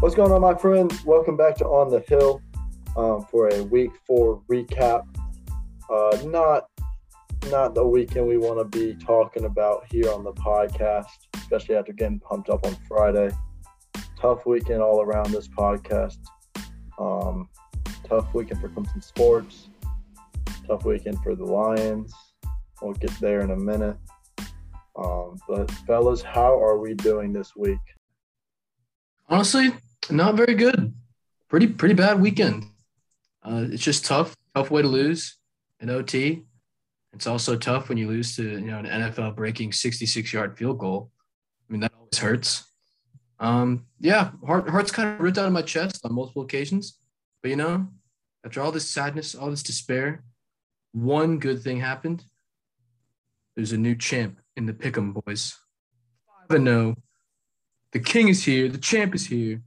What's going on, my friends? Welcome back to On the Hill um, for a week four recap. Uh, not not the weekend we want to be talking about here on the podcast, especially after getting pumped up on Friday. Tough weekend all around this podcast. Um, tough weekend for Clemson sports. Tough weekend for the Lions. We'll get there in a minute. Um, but fellas, how are we doing this week? Honestly, not very good. Pretty pretty bad weekend. Uh, it's just tough, tough way to lose in OT. It's also tough when you lose to you know an NFL breaking 66 yard field goal. I mean that always hurts. Um, yeah, heart heart's kind of ripped out of my chest on multiple occasions. But you know, after all this sadness, all this despair, one good thing happened. There's a new champ in the Pick'em boys. Five and no. The king is here. The champ is here.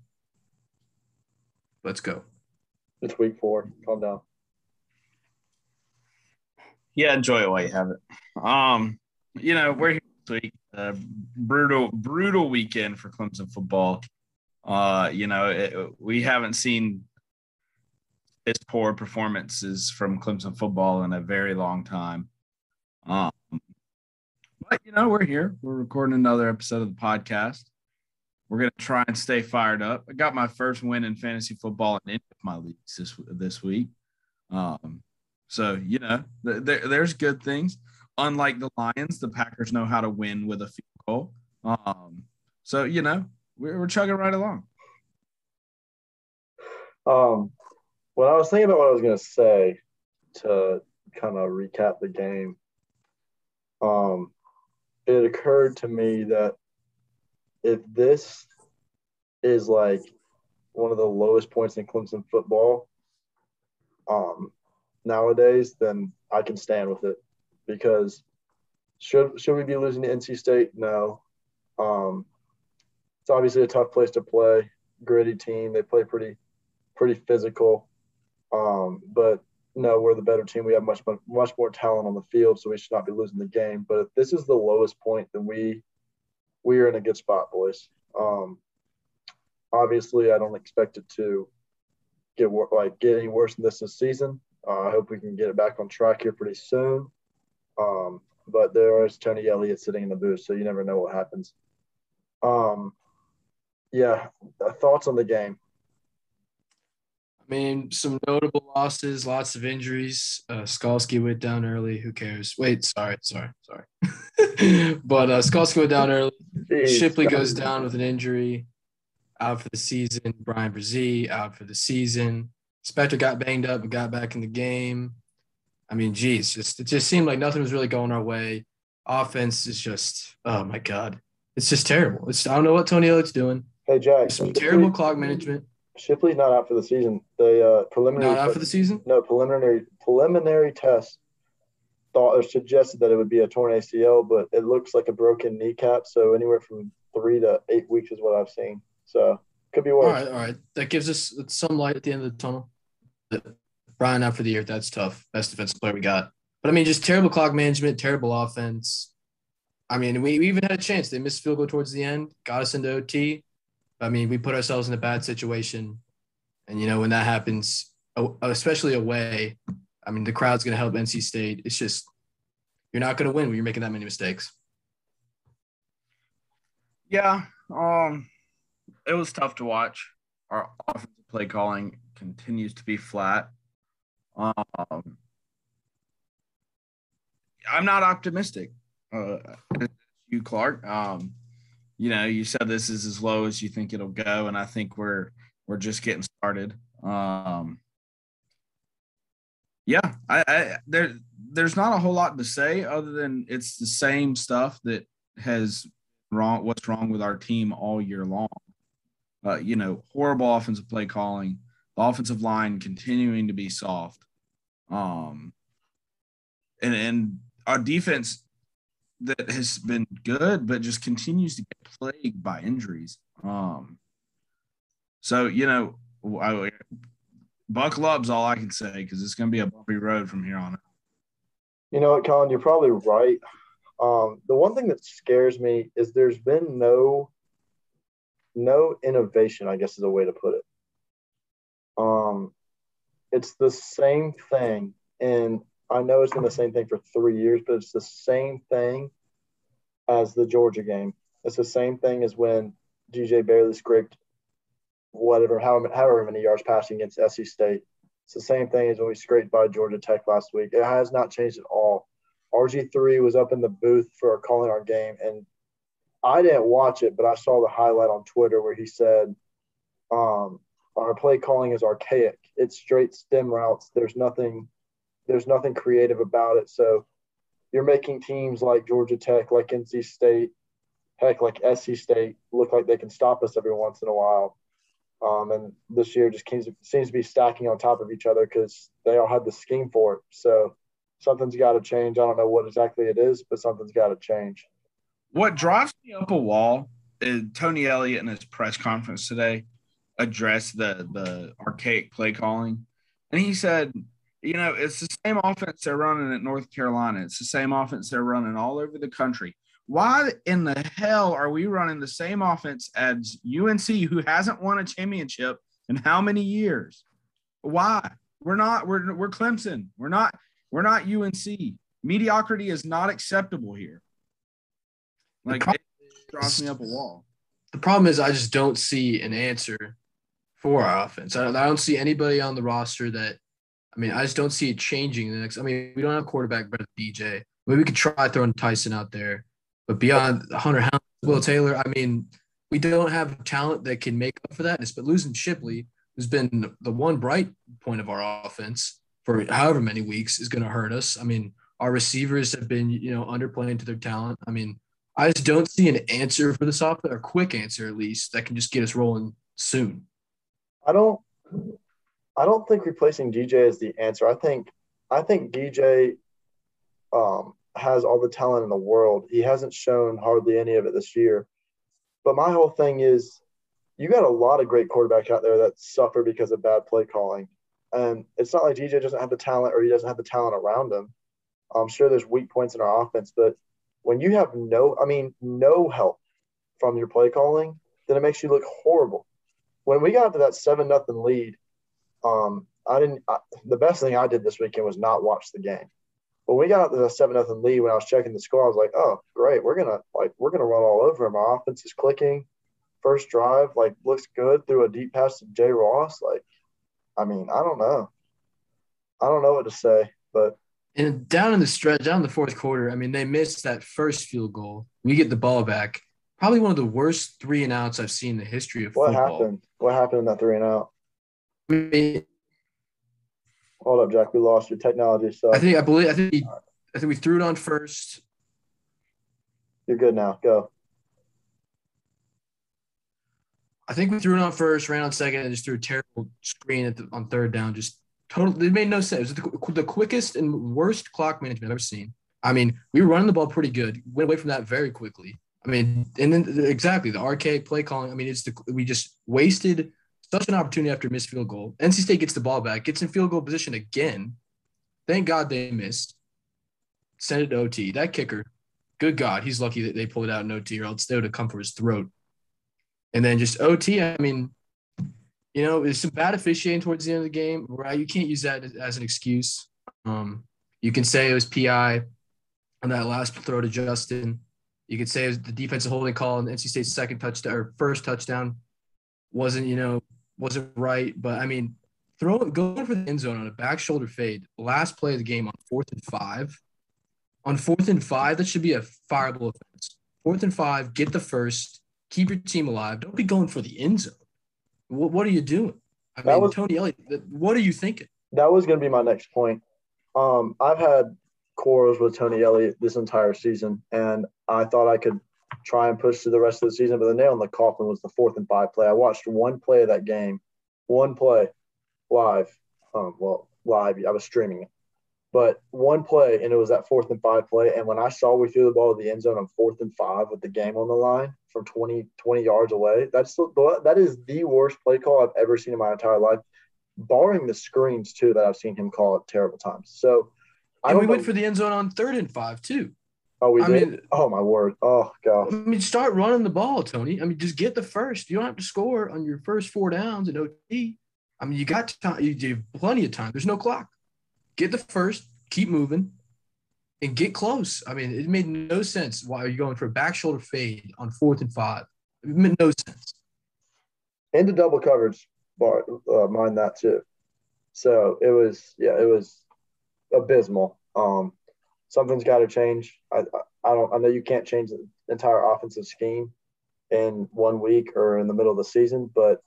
Let's go. It's week four. Calm down. Yeah, enjoy it while you have it. Um, you know, we're here this week. Uh, brutal, brutal weekend for Clemson football. Uh, you know, it, we haven't seen this poor performances from Clemson football in a very long time. Um, but you know, we're here. We're recording another episode of the podcast. We're gonna try and stay fired up. I got my first win in fantasy football in any of my leagues this this week. Um, so you know, there, there's good things. Unlike the Lions, the Packers know how to win with a field goal. Um, so you know, we're, we're chugging right along. Um, when I was thinking about what I was gonna say to kind of recap the game, um, it occurred to me that if this is like one of the lowest points in Clemson football um, nowadays, then I can stand with it because should should we be losing to NC State? No. Um, it's obviously a tough place to play, gritty team. They play pretty pretty physical, um, but no, we're the better team. We have much much more talent on the field, so we should not be losing the game. But if this is the lowest point, then we we are in a good spot, boys. Um, obviously, I don't expect it to get like get any worse than this this season. Uh, I hope we can get it back on track here pretty soon. Um, but there is Tony Elliott sitting in the booth, so you never know what happens. Um, yeah, uh, thoughts on the game? I mean, some notable losses, lots of injuries. Uh, Skalski went down early. Who cares? Wait, sorry, sorry, sorry. but uh, went down early. Jeez, Shipley God. goes down with an injury, out for the season. Bryan Bresee out for the season. Spector got banged up, but got back in the game. I mean, geez, just it just seemed like nothing was really going our way. Offense is just, oh my god, it's just terrible. It's I don't know what Tony Elliott's doing. Hey Jack, some terrible clock management. Shipley's not out for the season. The uh, preliminary not out for the season. No preliminary preliminary test thought or suggested that it would be a torn ACL, but it looks like a broken kneecap. So anywhere from three to eight weeks is what I've seen. So could be worse. All right, all right. That gives us some light at the end of the tunnel. Brian out for the year. That's tough. Best defensive player we got. But I mean, just terrible clock management, terrible offense. I mean, we, we even had a chance. They missed field goal towards the end, got us into OT. I mean, we put ourselves in a bad situation. And, you know, when that happens, especially away, I mean, the crowd's going to help NC State. It's just, you're not going to win when you're making that many mistakes. Yeah. Um, it was tough to watch. Our offensive play calling continues to be flat. Um, I'm not optimistic. Uh, you, Clark. Um, you know, you said this is as low as you think it'll go, and I think we're we're just getting started. Um, yeah, I, I there there's not a whole lot to say other than it's the same stuff that has wrong. What's wrong with our team all year long? Uh, you know, horrible offensive play calling, the offensive line continuing to be soft, um, and and our defense that has been good, but just continues to get plagued by injuries. Um, so you know, I, buckle up's all I can say because it's going to be a bumpy road from here on out. You know what, Colin? You're probably right. Um, the one thing that scares me is there's been no no innovation. I guess is a way to put it. Um, it's the same thing, and I know it's been the same thing for three years, but it's the same thing as the Georgia game. It's the same thing as when DJ barely scraped whatever, however, many yards passing against SC State. It's the same thing as when we scraped by Georgia Tech last week. It has not changed at all. RG3 was up in the booth for calling our game, and I didn't watch it, but I saw the highlight on Twitter where he said, um, "Our play calling is archaic. It's straight stem routes. There's nothing, there's nothing creative about it." So you're making teams like Georgia Tech, like NC State, heck, like SC State, look like they can stop us every once in a while. Um, and this year just seems, seems to be stacking on top of each other because they all had the scheme for it. So something's got to change. I don't know what exactly it is, but something's got to change. What drives me up a wall is Tony Elliott in his press conference today addressed the the archaic play calling, and he said, you know, it's the same offense they're running at North Carolina. It's the same offense they're running all over the country. Why in the hell are we running the same offense as UNC, who hasn't won a championship in how many years? Why? We're not. We're we're Clemson. We're not. We're not UNC. Mediocrity is not acceptable here. Like it drops me up a wall. The problem is I just don't see an answer for our offense. I, I don't see anybody on the roster that. I mean, I just don't see it changing the next. I mean, we don't have quarterback than DJ. Maybe we could try throwing Taisun out there, but beyond Hunter Hound, Will Taylor, I mean, we don't have talent that can make up for that. But losing Shipley, who's been the one bright point of our offense for however many weeks, is going to hurt us. I mean, our receivers have been, you know, underplaying to their talent. I mean, I just don't see an answer for this offense, or quick answer at least, that can just get us rolling soon. I don't I don't think replacing DJ is the answer. I think I think DJ um, has all the talent in the world. He hasn't shown hardly any of it this year. But my whole thing is you got a lot of great quarterbacks out there that suffer because of bad play calling. And it's not like DJ doesn't have the talent or he doesn't have the talent around him. I'm sure there's weak points in our offense, but when you have no, I mean, no help from your play calling, then it makes you look horrible. When we got to that seven nothing lead, um, I didn't. I, the best thing I did this weekend was not watch the game. When we got the seven nothing lead, when I was checking the score, I was like, "Oh, great, we're gonna like we're gonna run all over him. Our offense is clicking. First drive like looks good through a deep pass to Jay Ross. Like, I mean, I don't know. I don't know what to say, but and down in the stretch, down in the fourth quarter, I mean, they missed that first field goal. We get the ball back. Probably one of the worst three and outs I've seen in the history of what football. happened? What happened in that three and out? I, mean, Hold up, Jack. We lost your technology. So I think I believe I think we, I think we threw it on first. you're good now. Go. I think we threw it on first, ran on second, and just threw a terrible screen at the, on third down. Just totally, It made no sense. It was the, the quickest and worst clock management I've ever seen. I mean, we were running the ball pretty good. Went away from that very quickly. I mean, and then exactly the archaic play calling. I mean, it's the we just wasted such an opportunity after missed field goal. NC State gets the ball back, gets in field goal position again. Thank God they missed. Send it to OT. That kicker, good God, he's lucky that they pulled out in OT, or else they would have come for his throat. And then just OT. I mean, you know, there's some bad officiating towards the end of the game. Right, you can't use that as an excuse. Um, you can say it was PI on that last throw to Justin. You could say it was the defensive holding call on NC State's second touchdown or first touchdown wasn't, you know, wasn't right. But I mean, throwing going for the end zone on a back shoulder fade, last play of the game on fourth and five. On fourth and five, that should be a fireable offense. Fourth and five, get the first, keep your team alive. Don't be going for the end zone. What, what are you doing? I That mean, was- Tony Elliott, what are you thinking? That was going to be my next point. Um, I've had quarrels with Tony Elliott this entire season, and I thought I could try and push through the rest of the season, but the nail in the coffin was the fourth and five play. I watched one play of that game, one play live. Um, well, live. I was streaming it, but one play, and it was that fourth and five play. And when I saw we threw the ball to the end zone on fourth and five with the game on the line from 20, 20 yards away, that's the, that is the worst play call I've ever seen in my entire life barring the screens too that I've seen him call at terrible times. So And we went know- for the end zone on third and five too. Oh, we I did. mean, oh my word. Oh god. I mean, start running the ball, Tony. I mean, just get the first. You don't have to score on your first four downs in OT. I mean, you got time. You have plenty of time. There's no clock. Get the first. Keep moving, and get close. I mean, it made no sense why are you going for a back shoulder fade on fourth and five. It made no sense. Into double coverage, bar, uh, mind that too. So it was, yeah, it was abysmal. Um, something's got to change. I, I, I don't. I know you can't change the entire offensive scheme in one week or in the middle of the season, but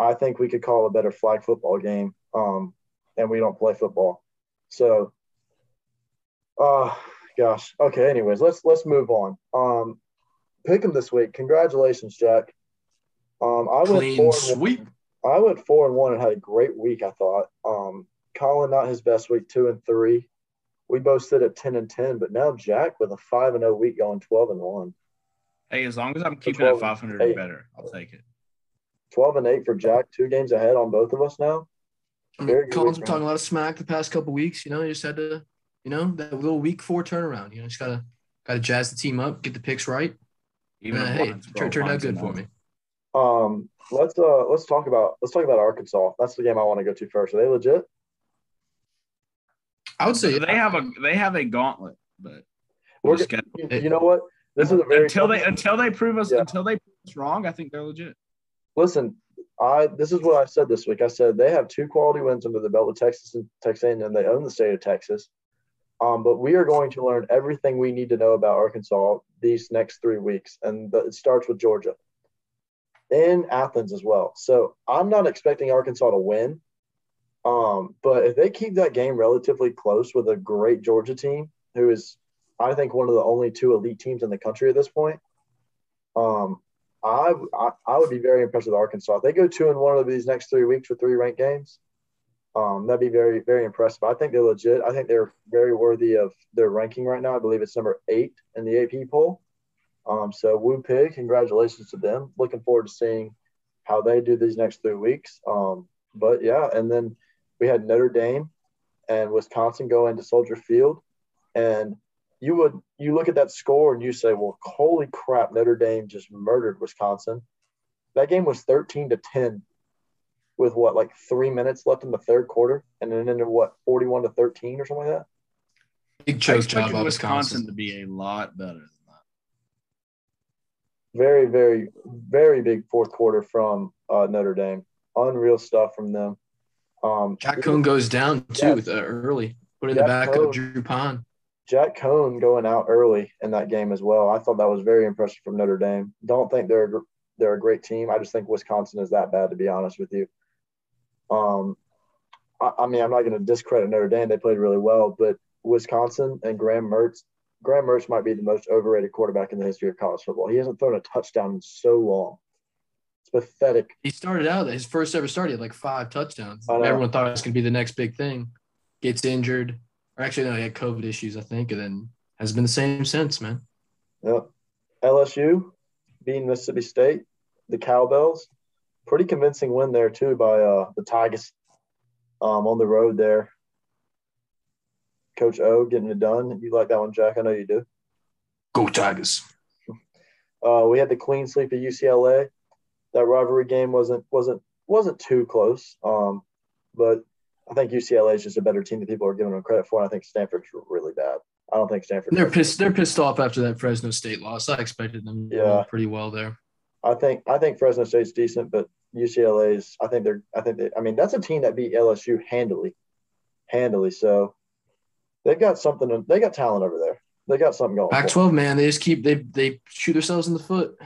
I think we could call a better flag football game. Um, and we don't play football, so. Uh, gosh. Okay. Anyways, let's let's move on. Um, pick him this week. Congratulations, Jack. Um, I went Clean four and one. I went four and one and had a great week. I thought. Um, Colin not his best week, two and three. We both sit at ten and ten, but now Jack with a five and zero week going twelve and one. Hey, as long as I'm keeping at 500 or better, I'll take it. 12 and 8 for Jack, two games ahead on both of us now. I Very mean, good Colin's week been talking a lot of smack the past couple weeks. You know, you just had to, you know, that little week four turnaround. You know, just gotta gotta jazz the team up, get the picks right. Even Uh, hey, one's tur- turned out good for me. Um, let's uh let's talk about let's talk about Arkansas. That's the game I want to go to first. Are they legit? I would say They have a they have a gauntlet, but We're just get- get- you, you know what? This is a very until they until they prove us Yeah. until they prove us wrong, I think they're legit. listen. I this is what I said this week. I said they have two quality wins under the belt with Texas and Texas, and they own the state of Texas. Um, but we are going to learn everything we need to know about Arkansas these next three weeks, and the, it starts with Georgia, in Athens as well. So I'm not expecting Arkansas to win, um, but if they keep that game relatively close with a great Georgia team, who is, I think, one of the only two elite teams in the country at this point, um, I, I I would be very impressed with Arkansas. If they go two and one of these next three weeks with three ranked games, um, that'd be very very impressive. I think they're legit. I think they're very worthy of their ranking right now. I believe it's number eight in the AP poll. Um, so Woo Pig, congratulations to them. Looking forward to seeing how they do these next three weeks. Um, but yeah, and then we had Notre Dame and Wisconsin go into Soldier Field, and you would you look at that score and you say, well, holy crap, Notre Dame just murdered Wisconsin. That game was 13 to 10 with what, like three minutes left in the third quarter, and then into what, 41 to 13 or something like that. big I choke job expected by Wisconsin Wisconsin. to be a lot better than that. Very, very, very big fourth quarter from uh, Notre Dame. Unreal stuff from them. Um, Jack Coan goes down too with uh, early. Put in Jack the backup of Drew Pond. Jack Coan going out early in that game as well. I thought that was very impressive from Notre Dame. Don't think they're a they're a great team. I just think Wisconsin is that bad, to be honest with you. Um, I, I mean, I'm not going to discredit Notre Dame. They played really well, but Wisconsin and Graham Mertz. Graham Mertz might be the most overrated quarterback in the history of college football. He hasn't thrown a touchdown in so long. It's pathetic. He started out his first ever start. He had like five touchdowns. Everyone thought it was going to be the next big thing. Gets injured, or actually no, he had COVID issues, I think, and then has been the same since, man. Yep. LSU beating Mississippi State, the Cowbells. Pretty convincing win there too by uh, the Tigers um, on the road there. Coach O getting it done. You like that one, Jack? I know you do. Go Tigers. Uh, we had the clean sweep of UCLA. That rivalry game wasn't wasn't wasn't too close, um, but I think UCLA is just a better team that people are giving them credit for. And I think Stanford's really bad. I don't think Stanford. They're pissed. They're pissed off after that Fresno State loss. I expected them Yeah. pretty well there. I think I think Fresno State's decent, but UCLA's I think they're I think they I mean that's a team that beat LSU handily, handily. So they've got something. They got talent over there. They got something going. for 'em. Pac-12, man, they just keep they they shoot themselves in the foot.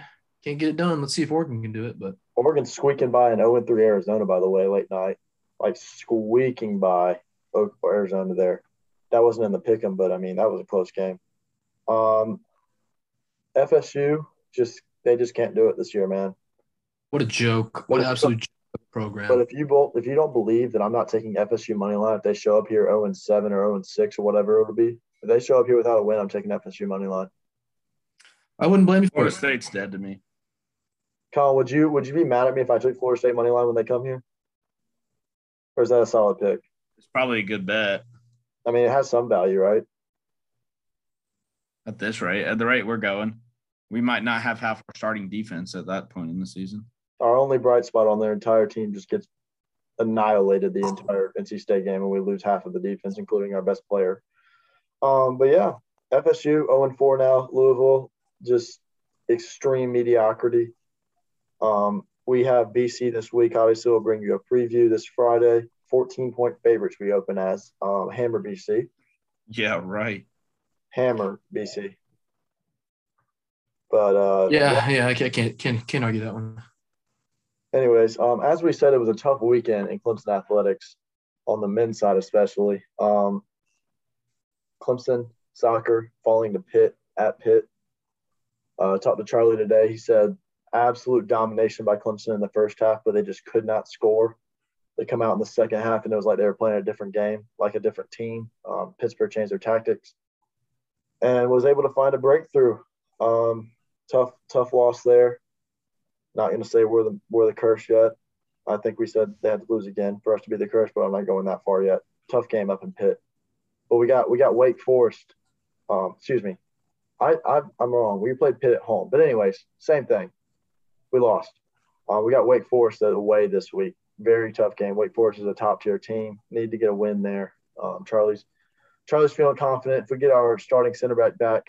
Can't get it done. Let's see if Oregon can do it. But Oregon squeaking by an 0 3 Arizona, by the way, late night, like squeaking by Arizona there. That wasn't in the pick 'em, but I mean that was a close game. Um, FSU just they just can't do it this year, man. what a joke! What an absolute joke program. But if you both, if you don't believe that I'm not taking FSU money line, if they show up here 0 and 7 or 0 and 6 or whatever it'll be, if they show up here without a win, I'm taking FSU money line. I wouldn't blame you for Florida. State's dead to me. Colin, would you would you be mad at me if I took Florida State money line when they come here? Or is that a solid pick? It's probably a good bet. I mean, it has some value, right? At this rate, at the rate we're going, we might not have half our starting defense at that point in the season. Our only bright spot on their entire team just gets annihilated the entire NC State game, and we lose half of the defense, including our best player. Um, but yeah, FSU 0 4 now. Louisville just extreme mediocrity. Um, we have BC this week. Obviously, we'll bring you a preview this Friday. 14 point favorites we open as um, Hammer BC. Yeah, right. Hammer BC. But uh, yeah, yeah, I can't can't can't, can't argue that one. Anyways, um, as we said, it was a tough weekend in Clemson athletics, on the men's side especially. Um, Clemson soccer falling to Pitt at Pitt. Uh, talked to Charlie today. He said absolute domination by Clemson in the first half, but they just could not score. They come out in the second half, and it was like they were playing a different game, like a different team. Um, Pittsburgh changed their tactics and was able to find a breakthrough. Um, tough, tough loss there. Not going to say we're the we're the curse yet. I think we said they had to lose again for us to be the curse, but I'm not going that far yet. Tough game up in Pitt, but we got we got Wake Forest. Um, excuse me, I, I am wrong. We played Pitt at home, but anyways, same thing. We lost. Uh, we got Wake Forest away this week. Very tough game. Wake Forest is a top tier team. Need to get a win there. Um, Charlie's Charlie's feeling confident. If we get our starting center back back,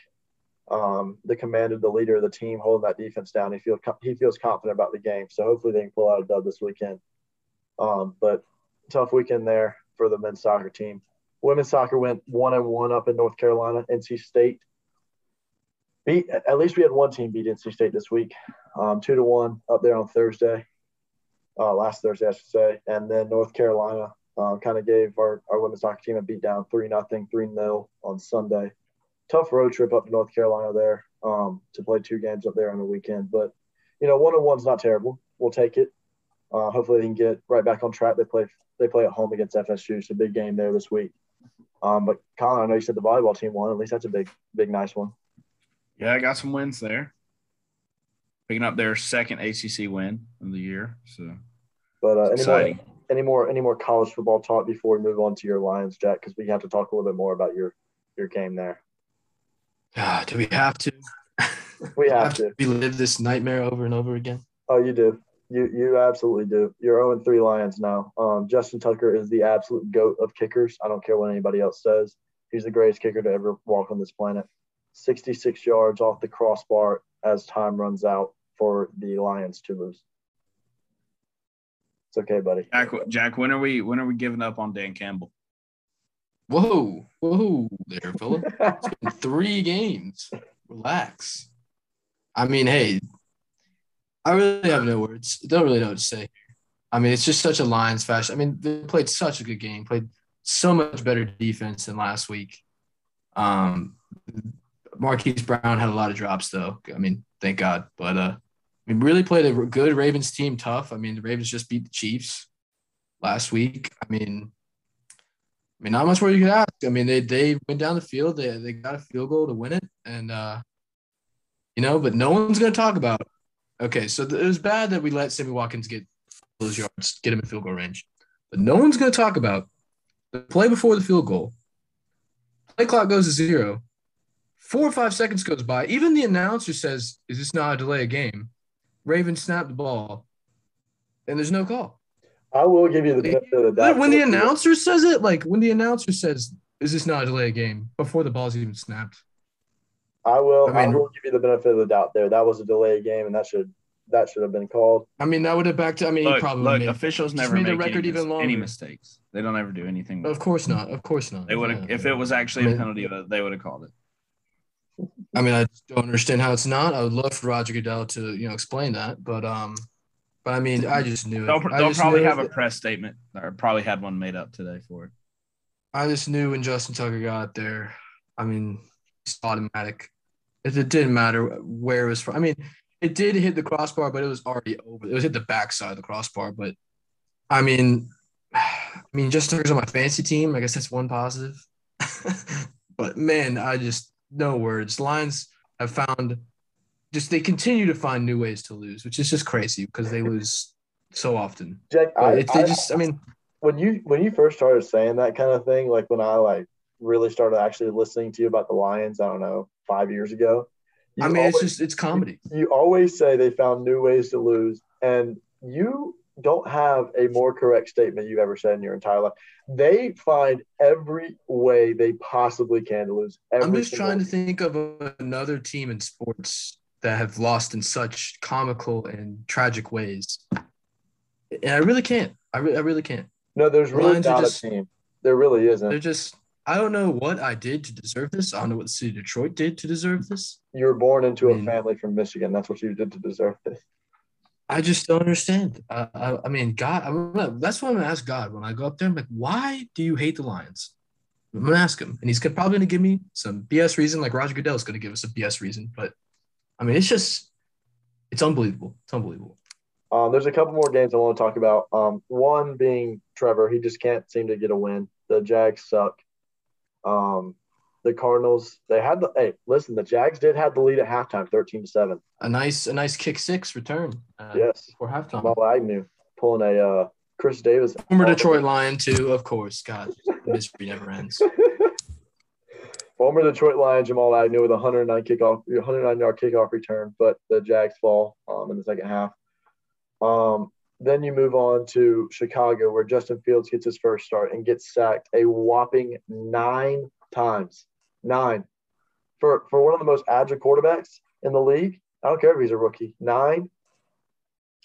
um, the commander, the leader of the team, holding that defense down. He feels he feels confident about the game. So hopefully they can pull out a dub this weekend. Um, but tough weekend there for the men's soccer team. Women's soccer went one and one up in North Carolina. NC State beat. At least we had one team beat NC State this week, um, two to one up there on Thursday, uh, last Thursday I should say, and then North Carolina uh, kind of gave our, our women's soccer team a beat down three nothing, three nil on Sunday tough road trip up to North Carolina there um, to play two games up there on the weekend. But you know, one on one's not terrible. We'll take it. Uh, hopefully, they can get right back on track. They play they play at home against FSU. A big game there this week. Um, but Colin, I know you said the volleyball team won. At least that's a big, big, nice one. Yeah, I got some wins there. Picking up their second ACC win of the year. So, but uh, any more, any more, any more college football talk before we move on to your Lions, Jack? Because we have to talk a little bit more about your your game there. Ah, do we have to? We have, have to. relive this nightmare over and over again. Oh, you do. You you absolutely do. You're 0 3 Lions now. Um, Justin Tucker is the absolute goat of kickers. I don't care what anybody else says. He's the greatest kicker to ever walk on this planet. 66 yards off the crossbar as time runs out for the Lions to lose. It's okay, buddy. Jack, Jack, when are we when are we giving up on Dan Campbell? Whoa, whoa there, Philip. it's been three games. Relax. I mean, hey, I really have no words. Don't really know what to say. I mean, it's just such a Lions fashion. I mean, they played such a good game, played so much better defense than last week. Um, Marquise Brown had a lot of drops, though. I mean, thank God. But uh, we really played a good Ravens team tough. I mean, the Ravens just beat the Chiefs last week. I mean, I mean, not much more you could ask. I mean, they they went down the field, they they got a field goal to win it, and uh, you know, but no one's gonna talk about. Okay, so th- it was bad that we let Sammy Watkins get those yards, get him in field goal range, but no one's gonna talk about the play before the field goal. Play clock goes to zero. Four or five seconds goes by. Even the announcer says, "Is this not a delay of game?" Ravens snap the ball, and there's no call. I will give you the benefit of the doubt. When the announcer says it, like when the announcer says, "Is this not a delay of game?" before the ball's even snapped. I will. I, mean, I will give you the benefit of the doubt there. That was a delay game, and that should that should have been called. I mean, that would have backed. I mean, look, probably look, made, officials never made the record any, even longer. any mistakes. They don't ever do anything. Of course not. Of course not. They would have. Yeah. If it was actually I mean, a penalty, they would have called it. I mean, I don't understand how it's not. I would love for Roger Goodell to, you know, explain that, but um, but I mean, I just knew. They'll, they'll probably have a press statement or probably had one made up today for it. I just knew when Justin Tucker got there. I mean, it's automatic. It, it didn't matter where it was from. I mean, it did hit the crossbar, but it was already over. It was hit the backside of the crossbar. But I mean, I mean, Justin Tucker's on my fantasy team. I guess that's one positive. but man, I just no words. Lions have found just they continue to find new ways to lose, which is just crazy because they lose so often. Jack, I, they just, I mean, when you when you first started saying that kind of thing, like when I like really started actually listening to you about the Lions, I don't know, five years ago. You I mean, it's just it's comedy. you always say they found new ways to lose, and you don't have a more correct statement you've ever said in your entire life. They find every way they possibly can to lose. Every I'm just trying to think of another team in sports that have lost in such comical and tragic ways, and I really can't. I, re- I really can't. No, there's really not just- a team. There really isn't. They're just. I don't know what I did to deserve this. I don't know what the city of Detroit did to deserve this. You were born into I a mean- family from Michigan. That's what you did to deserve this. I just don't understand. Uh, I, I mean, God, gonna, that's what I'm gonna ask God when I go up there. I'm like, why do you hate the Lions? I'm gonna ask him, and he's gonna, probably gonna give me some BS reason, like Roger Goodell is gonna give us a BS reason. But I mean, it's just, it's unbelievable. It's unbelievable. Um, there's a couple more games I want to talk about. Um, one being Trevor. He just can't seem to get a win. The Jags suck. Um, the Cardinals, they had the hey, listen, the Jags did have the lead at halftime, 13 to 7. A nice, a nice kick six return. Uh, Yes. Before halftime. Jamal Agnew pulling a uh, Chris Davis. Former Detroit Lion too, of course. God, the misery never ends. Former Detroit Lion Jamal Agnew with a 109 kickoff, 109 yard kickoff return, but the Jags fall um, in the second half. Um, then you move on to Chicago, where Justin Fields gets his first start and gets sacked a whopping nine times. Nine for for one of the most agile quarterbacks in the league. I don't care if he's a rookie. Nine.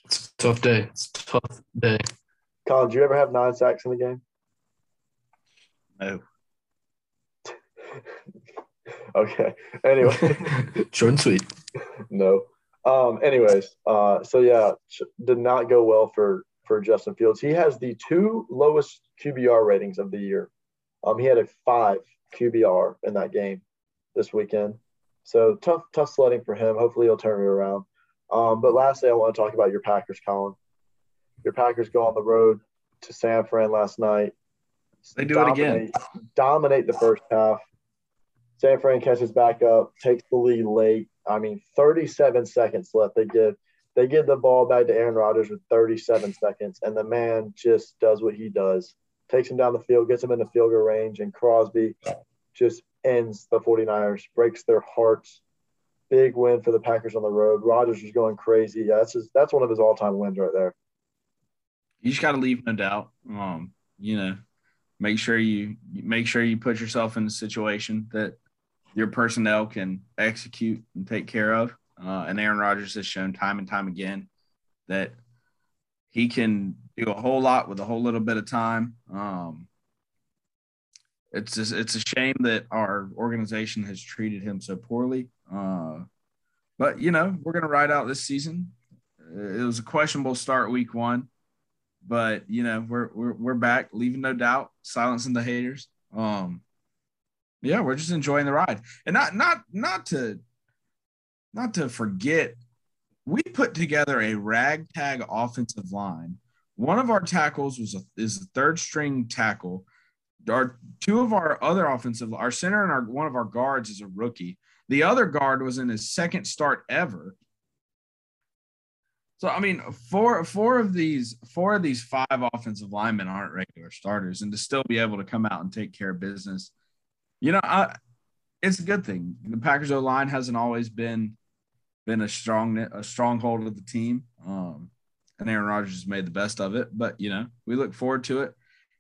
It's a tough day. It's a tough day. Colin, do you ever have nine sacks in the game? No. okay. Anyway. Short and sweet. no. Um, anyways, uh, so yeah, did not go well for for Justin Fields. He has the two lowest QBR ratings of the year. Um, he had a five QBR in that game this weekend. So tough, tough sledding for him. Hopefully, he'll turn it around. Um, but lastly, I want to talk about your Packers, Colin. Your Packers go on the road to San Fran last night. They do it again. Dominate- Dominate the first half. San Fran catches back up, takes the lead late. I mean, 37 seconds left. They give they give the ball back to Aaron Rodgers with 37 seconds, and the man just does what he does. Takes him down the field, gets him into field goal range, and Crosby just ends the 49ers, breaks their hearts. Big win for the Packers on the road. Rodgers was going crazy. Yeah, that's his, that's one of his all-time wins right there. You just got to leave no doubt. Um, you know, make sure you make sure you put yourself in a situation that your personnel can execute and take care of. Uh, and Aaron Rodgers has shown time and time again that he can do a whole lot with a whole little bit of time. Um, it's just, it's a shame that our organization has treated him so poorly. Uh, but you know, we're gonna ride out this season. It was a questionable start week one but you know we're we're we're back, leaving no doubt, silencing the haters. Um, yeah, we're just enjoying the ride, and not not not to not to forget, we put together a ragtag offensive line. One of our tackles was a, is a third string tackle. Our two of our other offensive, our center and our one of our guards is a rookie. The other guard was in his second start ever. So I mean, four four of these four of these five offensive linemen aren't regular starters, and to still be able to come out and take care of business, you know, I, it's a good thing. The Packers O line hasn't always been been a strong a stronghold of the team, um, and Aaron Rodgers has made the best of it. But you know, we look forward to it,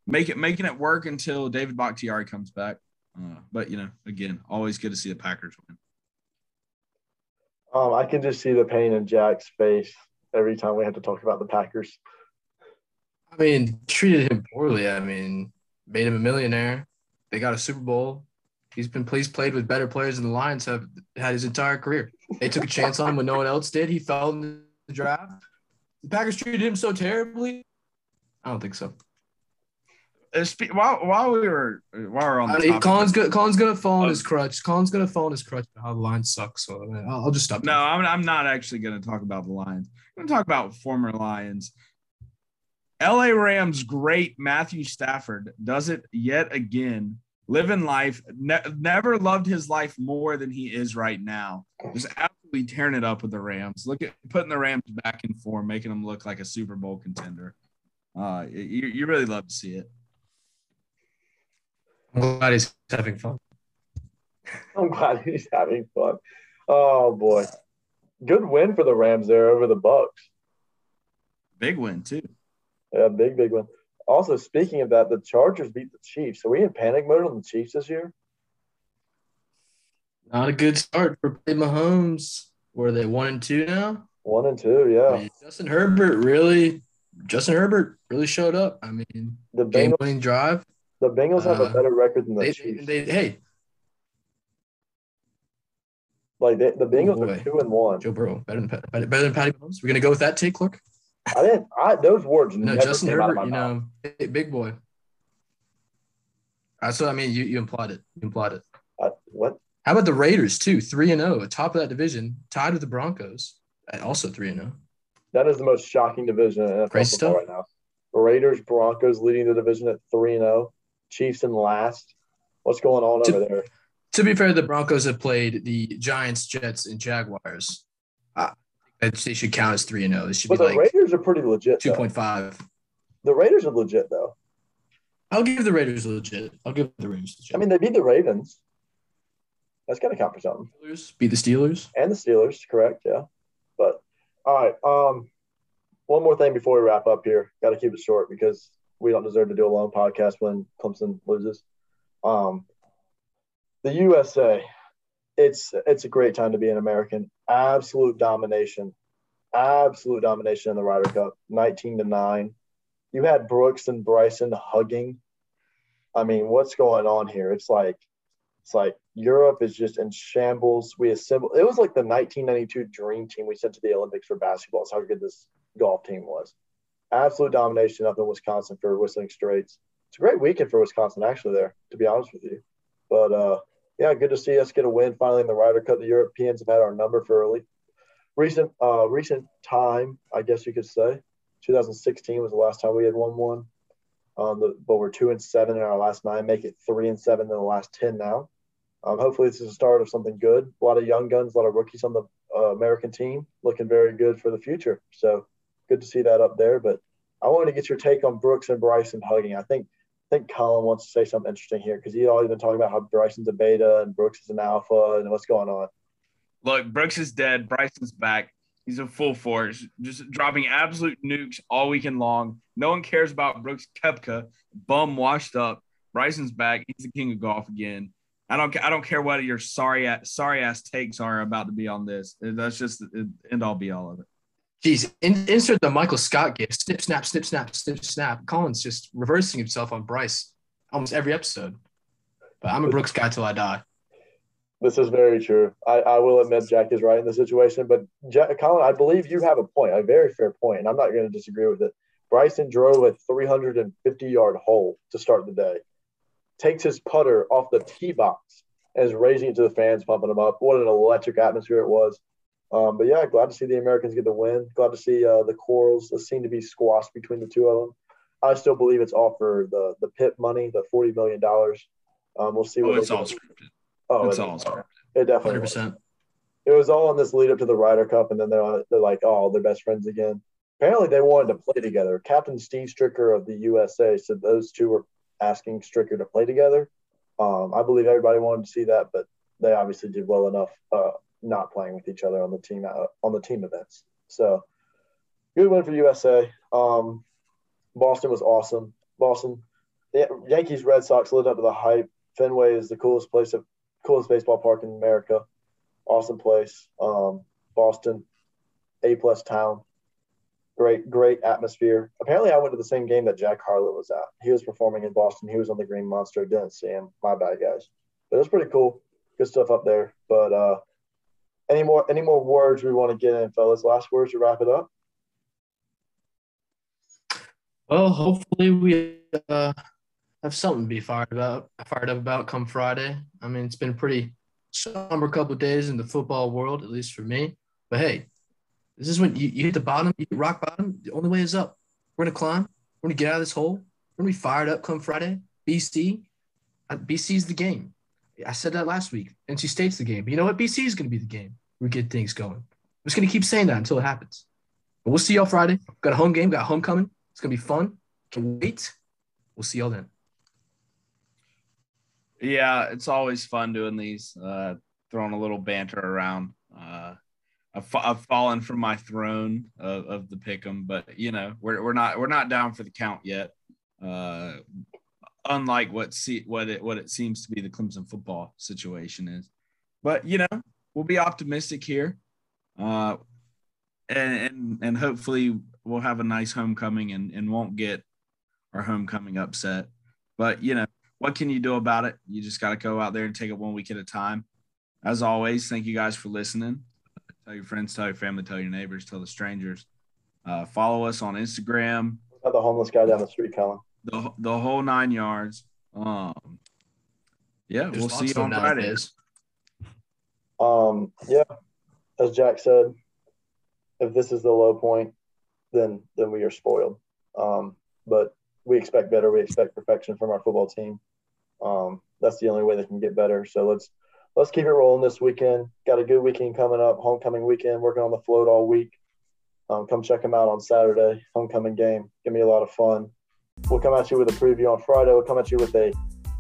make it making it work until David Bakhtiari comes back. Uh, but you know, again, always good to see the Packers win. Um, I can just see the pain in Jack's face every time we have to talk about the Packers. I mean, treated him poorly. I mean, made him a millionaire. They got a Super Bowl. He's been he's played with better players than the Lions have had his entire career. They took a chance on him when no one else did. He fell in the draft. The Packers treated him so terribly. I don't think so. Uh, while while we were while we're on the I mean, Colin's gonna Colin's gonna fall on his crutch. Colin's gonna fall on his crutch. How the line sucks. So mean, I'll, I'll just stop. No, I'm, I'm not actually going to talk about the Lions. I'm going to talk about former Lions. LA Rams great Matthew Stafford does it yet again. Living life, ne- never loved his life more than he is right now. Just absolutely tearing it up with the Rams. Look at putting the Rams back in form, making them look like a Super Bowl contender. Uh, you, you really love to see it. I'm glad he's having fun. I'm glad he's having fun. Oh boy, good win for the Rams there over the Bucks. Big win too. Yeah, big big win. Also, speaking of that, the Chargers beat the Chiefs. Are we in panic mode on the Chiefs this year? Not a good start for Pat Mahomes. Were they one and two now? One and two, yeah. I mean, Justin Herbert really, Justin Herbert really showed up. I mean, The game winning drive. the Bengals have a uh, better record than the They, Chiefs. they, hey, like they, the Bengals boy. are two and one. Joe Burrow better than better than Patty Mahomes. We're gonna go with that take, Clark. I didn't. I those words No, Justin Herbert. You know, big, boy. That's what I mean. You you implied it. You implied it. I, what? How about the Raiders too? Three and zero, top of that division, tied with the Broncos, at also three and oh. zero. That is the most shocking division in NFL football right now. Raiders, Broncos leading the division at three and zero. Chiefs in last. What's going on To- over there? To be fair, the Broncos have played the Giants, Jets, and Jaguars. Uh, they should count as three and zero. It should be But the like Raiders are pretty legit. two point five. The Raiders are legit though. I'll give the Raiders legit. I'll give the Raiders legit. I mean, they beat the Ravens. That's got to count for something. Steelers beat the Steelers. And the Steelers, correct? Yeah. But all right. Um, one more thing before we wrap up here. Got to keep it short because we don't deserve to do a long podcast when Clemson loses. Um, the USA, it's it's a great time to be an American. Absolute domination, absolute domination in the Ryder Cup, nineteen to nine. You had Brooks and Bryson hugging. I mean, what's going on here? It's like it's like Europe is just in shambles. We assemble. It was like the 1992 Dream Team we sent to the Olympics for basketball. It's how good this golf team was. Absolute domination up in Wisconsin for Whistling Straits. It's a great weekend for Wisconsin, actually. There, to be honest with you. But uh, yeah, good to see us get a win finally in the Ryder Cup. The Europeans have had our number for early recent uh, recent time, I guess you could say. 2016 was the last time we had won one. Um, the, but we're two and seven in our last nine, make it three and seven in the last ten now. Um, hopefully, this is the start of something good. A lot of young guns, a lot of rookies on the uh, American team, looking very good for the future. So good to see that up there. But I wanted to get your take on Brooks and Bryson hugging. I think I think Colin wants to say something interesting here because he's always been talking about how Bryson's a beta and Brooks is an alpha and what's going on. Look, Brooks is dead. Bryson's back. He's in full force, just dropping absolute nukes all weekend long. No one cares about Brooks Koepka, bum washed up. Bryson's back. He's the king of golf again. I don't. I don't care what your sorry sorry ass takes are about to be on this. That's just the end all be all of it. Jeez, in, insert the Michael Scott gift. Snip, snap, snip, snap, snip, snap. Colin's just reversing himself on Bryce almost every episode. But I'm a Brooks guy till I die. This is very true. I, I will admit Jack is right in the situation, but Jack, Colin, I believe you have a point, a very fair point, and I'm not going to disagree with it. Bryson drove a 350 yard hole to start the day, takes his putter off the tee box and is raising it to the fans, pumping them up. What an electric atmosphere it was. Um, but yeah, glad to see the Americans get the win. Glad to see uh, the corals that seem to be squashed between the two of them. I still believe it's all for the the pit money, the forty million dollars. Um, we'll see Oh, what it's all do. scripted. Oh, It's it, all scripted. it definitely 100%. was. It was all in this lead up to the Ryder Cup, and then they're they're like, oh, they're best friends again. Apparently, they wanted to play together. Captain Steve Stricker of the USA said those two were asking Stricker to play together. Um, I believe everybody wanted to see that, but they obviously did well enough uh, not playing with each other on the team uh, on the team events. So good win for USA. Um, Boston was awesome. Boston, the Yankees, Red Sox lived up to the hype. Fenway is the coolest place, of, coolest baseball park in America. Awesome place. Um, Boston, A plus town. Great, great atmosphere. Apparently, I went to the same game that Jack Harlow was at. He was performing in Boston. He was on the Green Monster. Didn't see him. My bad, guys. But it was pretty cool. Good stuff up there. But uh, any more, any more words we want to get in, fellas? Last words to wrap it up. Well, hopefully we uh, have something to be fired about, fired up about come Friday. I mean, it's been pretty somber couple days in the football world, at least for me. But hey, this is when you, you hit the bottom, you rock bottom. The only way is up. We're gonna climb. We're gonna get out of this hole. We're gonna be fired up come Friday. BC, BC is the game. I said that last week. NC State's the game. But you know what? BC is gonna be the game. We get things going. I'm just gonna keep saying that until it happens. But we'll see y'all Friday. Got a home game. Got homecoming. It's gonna be fun. Can't wait. We'll see y'all then. Yeah, it's always fun doing these, uh, throwing a little banter around. Uh, I've, I've fallen from my throne of, of the pick'em, but you know we're we're not we're not down for the count yet. Uh, unlike what see what it what it seems to be the Clemson football situation is, but you know we'll be optimistic here, uh, and and, and hopefully we'll have a nice homecoming and and won't get our homecoming upset. But you know what can you do about it? You just got to go out there and take it one week at a time. As always, thank you guys for listening. Tell your friends, tell your family, tell your neighbors, tell the strangers. Uh, follow us on Instagram. Not the homeless guy down the street, Colin. The, the whole nine yards. Um, yeah, There's we'll see lots you on them Friday. nowadays. Um, yeah, as Jack said, if this is the low point, then then we are spoiled. Um, but we expect better. We expect perfection from our football team. Um, that's the only way they can get better. So let's let's keep it rolling this weekend. Got a good weekend coming up, homecoming weekend. Working on the float all week. Um, come check them out on Saturday, homecoming game. Give me a lot of fun. We'll come at you with a preview on Friday. We'll come at you with a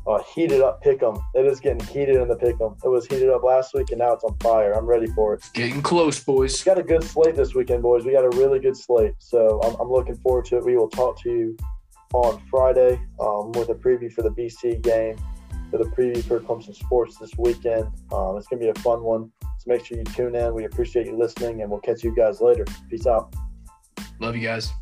uh, heated up pick 'em. It is getting heated in the pick 'em. It was heated up last week and now it's on fire. I'm ready for it. Getting close, boys. We got a good slate this weekend, boys. We got a really good slate. So I'm, I'm looking forward to it. We will talk to you on Friday um, with a preview for the BC game, with a preview for Clemson Sports this weekend. Um, it's going to be a fun one. So make sure you tune in. We appreciate you listening, and we'll catch you guys later. Peace out. Love you guys.